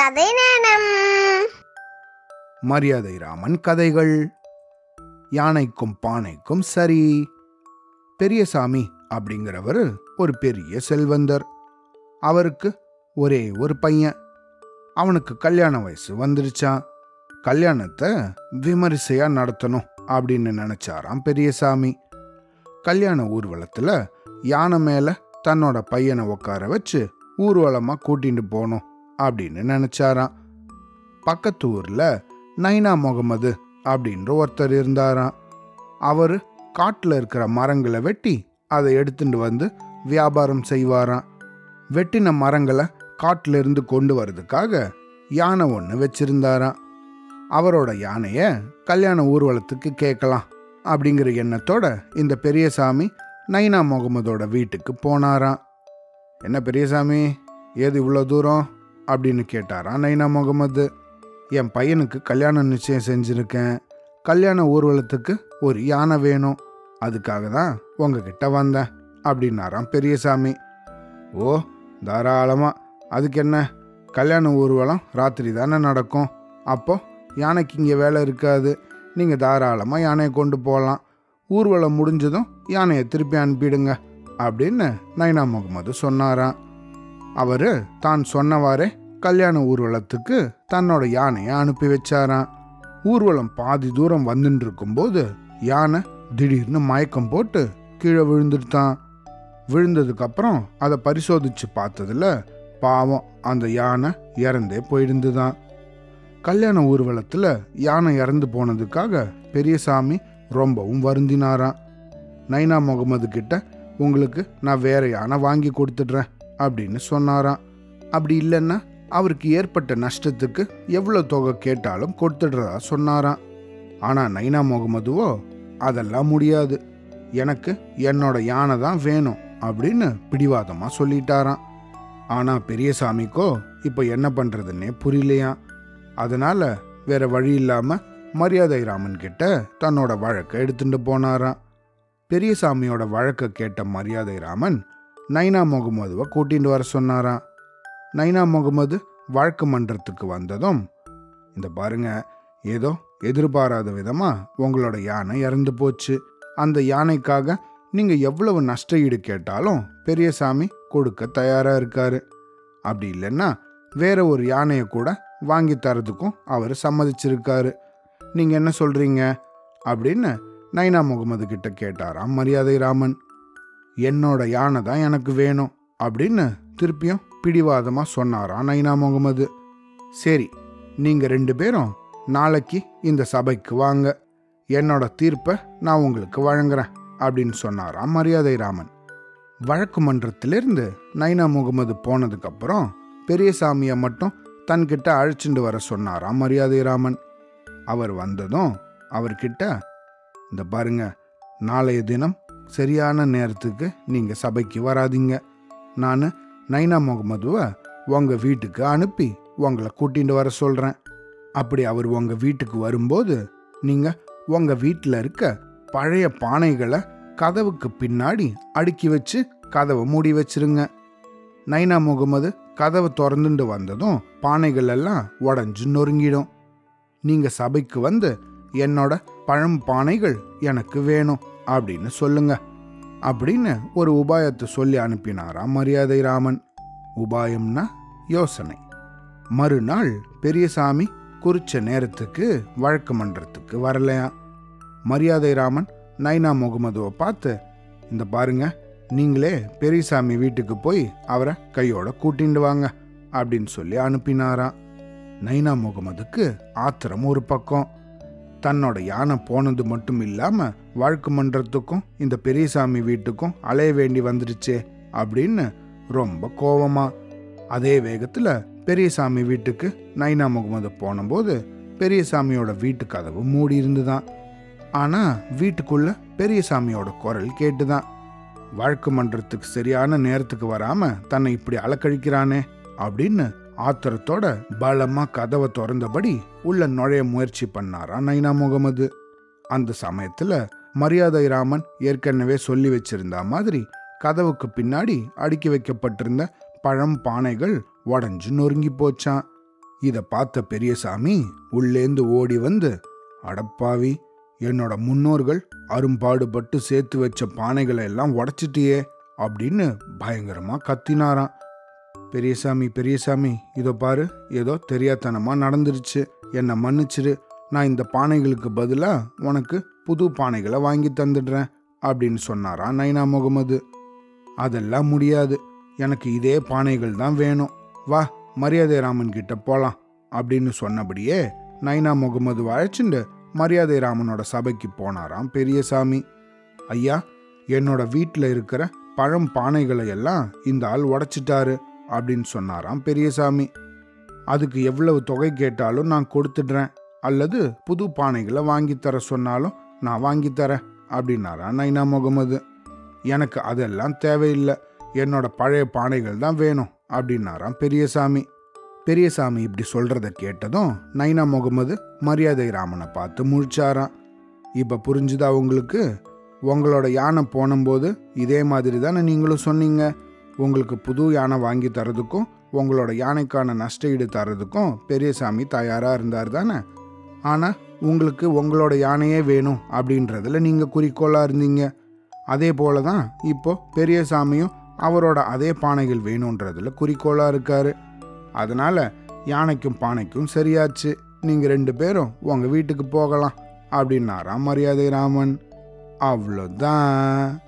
கதை நேரம் மரியாதை ராமன் கதைகள். யானைக்கும் பானைக்கும் சரி. பெரியசாமி அப்படிங்கிறவர் ஒரு பெரிய செல்வந்தர். அவருக்கு ஒரே ஒரு பையன். அவனுக்கு கல்யாண வயசு வந்துருச்சான் கல்யாணத்தை விமரிசையா நடத்தணும் அப்படின்னு நினைச்சாராம் பெரியசாமி. கல்யாண ஊர்வலத்துல யானை மேல தன்னோட பையனை உட்கார வச்சு ஊர்வலமா கூட்டிட்டு போனோம் அப்படின்னு நினைச்சாராம். பக்கத்து ஊர்ல நைனா முகமது அப்படின்ற ஒருத்தர் இருந்தாராம். அவர் காட்டில் இருக்கிற மரங்களை வெட்டி அதை எடுத்துட்டு வந்து வியாபாரம் செய்வாராம். வெட்டின மரங்களை காட்டிலிருந்து கொண்டு வர்றதுக்காக யானை ஒன்று வச்சிருந்தாராம். அவரோட யானையை கல்யாண ஊர்வலத்துக்கு கேட்கலாம் அப்படிங்கிற எண்ணத்தோட இந்த பெரியசாமி நைனா முகமதோட வீட்டுக்கு போனாராம். என்ன பெரியசாமி ஏது இவ்வளோ தூரம்? அப்படின்னு கேட்டாராம் நைனா முகமது என் பையனுக்கு கல்யாணம் நிச்சயம் செஞ்சுருக்கேன். கல்யாண ஊர்வலத்துக்கு ஒரு யானை வேணும். அதுக்காக தான் உங்ககிட்ட வந்தேன் அப்படின்னாராம் பெரியசாமி. ஓ தாராளமாக அதுக்கு என்ன? கல்யாண ஊர்வலம் ராத்திரி தானே நடக்கும். அப்போ யானைக்கு இங்கே வேலை இருக்காது. நீங்கள் தாராளமாக யானையை கொண்டு போகலாம். ஊர்வலம் முடிஞ்சதும் யானையை திருப்பி அனுப்பிடுங்க அப்படின்னு நைனா முகமது சொன்னாராம். அவர் தான் சொன்னவாறே கல்யாண ஊர்வலத்துக்கு தன்னோட யானையை அனுப்பி வச்சாராம். ஊர்வலம் பாதி தூரம் வந்துட்டு இருக்கும்போது யானை திடீர்னு மயக்கம் போட்டு கீழே விழுந்துட்டான். விழுந்ததுக்கப்புறம் அதை பரிசோதிச்சு பார்த்ததுல பாவம் அந்த யானை இறந்தே போயிருந்துதான். கல்யாண ஊர்வலத்தில் யானை இறந்து போனதுக்காக பெரியசாமி ரொம்பவும் வருந்தினாராம். நைனா முகமது கிட்ட உங்களுக்கு நான் வேற யானை வாங்கி கொடுத்துடுறேன். அப்படின்னு சொன்னாராம். அப்படி இல்லைன்னா அவருக்கு ஏற்பட்ட நஷ்டத்துக்கு எவ்வளோ தொகை கேட்டாலும் கொடுத்துடுறதா சொன்னாராம். ஆனால் நைனா முகமதுவோ அதெல்லாம் முடியாது. எனக்கு என்னோட யானை தான் வேணும் அப்படின்னு பிடிவாதமாக சொல்லிட்டாராம். ஆனால் பெரியசாமிக்கோ இப்போ என்ன பண்ணுறதுன்னே புரியலையாம். அதனால் வேற வழி இல்லாமல் மரியாதை ராமன் கிட்ட தன்னோட வழக்கை எடுத்துட்டு போனாராம். பெரியசாமியோட வழக்கை கேட்ட மரியாதை ராமன் நைனா முகமதுவை கூட்டிகிட்டு வர சொன்னாராம். நைனா முகமது வழக்கு மன்றத்துக்கு வந்ததும் இந்த பாருங்க ஏதோ எதிர்பாராத விதமாக உங்களோட யானை இறந்து போச்சு. அந்த யானைக்காக நீங்கள் எவ்வளவு நஷ்ட ஈடு கேட்டாலும் பெரியசாமி கொடுக்க தயாராக இருக்காரு. அப்படி இல்லைன்னா வேற ஒரு யானையை கூட வாங்கி தரதுக்கும் அவர் சம்மதிச்சிருக்காரு. நீங்கள் என்ன சொல்கிறீங்க அப்படின்னு நைனா முகமது கிட்ட கேட்டாராம் மரியாதை ராமன் என்னோட யானை தான் எனக்கு வேணும் அப்படின்னு திருப்பியும் பிடிவாதமாக சொன்னாராம் நைனா முகமது. சரி நீங்கள் ரெண்டு பேரும் நாளைக்கு இந்த சபைக்கு வாங்க. என்னோட தீர்ப்பை நான் உங்களுக்கு வழங்குறேன் அப்படின்னு சொன்னாராம் மரியாதை ராமன். வழக்கு மன்றத்திலிருந்து நைனா முகமது போனதுக்கப்புறம் பெரியசாமியை மட்டும் தன்கிட்ட அழைச்சிட்டு வர சொன்னாராம் மரியாதை ராமன். அவர் வந்ததும் அவர்கிட்ட இந்த பாருங்க நாளைய தினம் சரியான நேரத்துக்கு நீங்கள் சபைக்கு வராதீங்க. நான் நைனா முகமதுவை உங்கள் வீட்டுக்கு அனுப்பி உங்களை கூட்டிகிட்டு வர சொல்கிறேன் அப்படி அவர் உங்கள் வீட்டுக்கு வரும்போது நீங்கள் உங்கள் வீட்டில் இருக்க பழைய பானைகளை கதவுக்கு பின்னாடி அடுக்கி வச்சு கதவை மூடி வச்சிருங்க. நைனா முகமது கதவை திறந்துட்டு வந்ததும் பானைகள் எல்லாம் உடஞ்சு நொறுங்கிடும். நீங்கள் சபைக்கு வந்து என்னோட பழம் பானைகள் எனக்கு வேணும். அப்படின்னு சொல்லுங்க. அப்படின்னு ஒரு உபாயத்தை சொல்லி அனுப்பினாராம் மரியாதை ராமன். உபாயம்னா யோசனை. மறுநாள் பெரியசாமி குறிச்ச நேரத்துக்கு வழக்கு மன்றத்துக்கு வரலையா? மரியாதை ராமன் நைனா முகமதுவை பார்த்து இந்த பாருங்க நீங்களே பெரியசாமி வீட்டுக்கு போய் அவரை கையோட கூட்டிண்டு வாங்க அப்படின்னு சொல்லி அனுப்பினாராம். நைனா முகமதுக்கு ஆத்திரம் ஒரு பக்கம். தன்னோட யானை போனது மட்டும் இல்லாம வழக்கு மன்றத்துக்கும் இந்த பெரியசாமி வீட்டுக்கும் அலைய வேண்டி வந்துடுச்சே அப்படின்னு ரொம்ப கோவமா. அதே வேகத்துல பெரியசாமி வீட்டுக்கு நைனா முகமது போனபோது பெரியசாமியோட வீட்டு கதவு மூடி இருந்துதான். ஆனா வீட்டுக்குள்ள பெரியசாமியோட குரல் கேட்டுதான். வழக்கு மன்றத்துக்கு சரியான நேரத்துக்கு வராம தன்னை இப்படி அலக்கழிக்கிறானே அப்படின்னு ஆத்திரத்தோட பலமா கதவை திறந்தபடி உள்ள நுழைய முயற்சி பண்ணாரா நைனா முகமது. அந்த சமயத்துல மரியாதை ராமன் ஏற்கனவே சொல்லி வச்சிருந்த மாதிரி கதவுக்கு பின்னாடி அடுக்கி வைக்கப்பட்டிருந்த பழம் பானைகள் உடஞ்சு நொறுங்கி போச்சான் இதை பார்த்த பெரியசாமி உள்ளேந்து ஓடி வந்து அடப்பாவி என்னோட முன்னோர்கள் அரும்பாடுபட்டு சேர்த்து வச்ச பானைகளை எல்லாம் உடச்சிட்டியே அப்படின்னு பயங்கரமா கத்தினாராம். பெரியசாமி பெரியசாமி இதோ பாரு ஏதோ தெரியாத்தனமா நடந்துருச்சு. என்னை மன்னிச்சிரு. நான் இந்த பானைகளுக்கு பதிலாக உனக்கு புது பானைகளை வாங்கி தந்துடுறேன் அப்படின்னு சொன்னாராம் நைனா முகமது. அதெல்லாம் முடியாது. எனக்கு இதே பானைகள் தான் வேணும். வா மரியாதை ராமன் கிட்ட போலாம் அப்படின்னு சொன்னபடியே நைனா முகமது அழைச்சிண்டு மரியாதை ராமனோட சபைக்கு போனாராம் பெரியசாமி. ஐயா என்னோட வீட்டில் இருக்கிற பழம் பானைகளை எல்லாம் இந்த ஆள் உடைச்சிட்டாரு. அப்படின்னு சொன்னாராம் பெரியசாமி. அதுக்கு எவ்வளவு தொகை கேட்டாலும் நான் கொடுத்துடுறேன். அல்லது புது பானைகளை வாங்கித்தர சொன்னாலும் நான் வாங்கி தரேன் அப்படின்னாரா நைனா முகமது. எனக்கு அதெல்லாம் தேவையில்லை. என்னோட பழைய பானைகள் தான் வேணும் அப்படின்னாராம் பெரியசாமி. பெரியசாமி இப்படி சொல்றத கேட்டதும் நைனா முகமது மரியாதை ராமனை பார்த்து முழிச்சாராம். இப்போ புரிஞ்சுதா உங்களுக்கு? உங்களோட யானை போனும்போது இதே மாதிரி தானே நீங்களும் சொன்னீங்க? உங்களுக்கு புது யானை வாங்கி தரதுக்கும் உங்களோட யானைக்கான நஷ்ட ஈடு தரதுக்கும் பெரியசாமி தயாராக இருந்தார் தானே? ஆனால் உங்களுக்கு உங்களோட யானையே வேணும் அப்படின்றதுல நீங்கள் குறிக்கோளாக இருந்தீங்க. அதே போல தான் இப்போ பெரியசாமியும் அவரோட அதே பானைகள் வேணுன்றதுல குறிக்கோளாக இருக்காரு. அதனால் யானைக்கும் பானைக்கும் சரியாச்சு. நீங்கள் ரெண்டு பேரும் உங்கள் வீட்டுக்கு போகலாம் அப்படின்னாராம் மரியாதை ராமன். அவ்வளோதான்.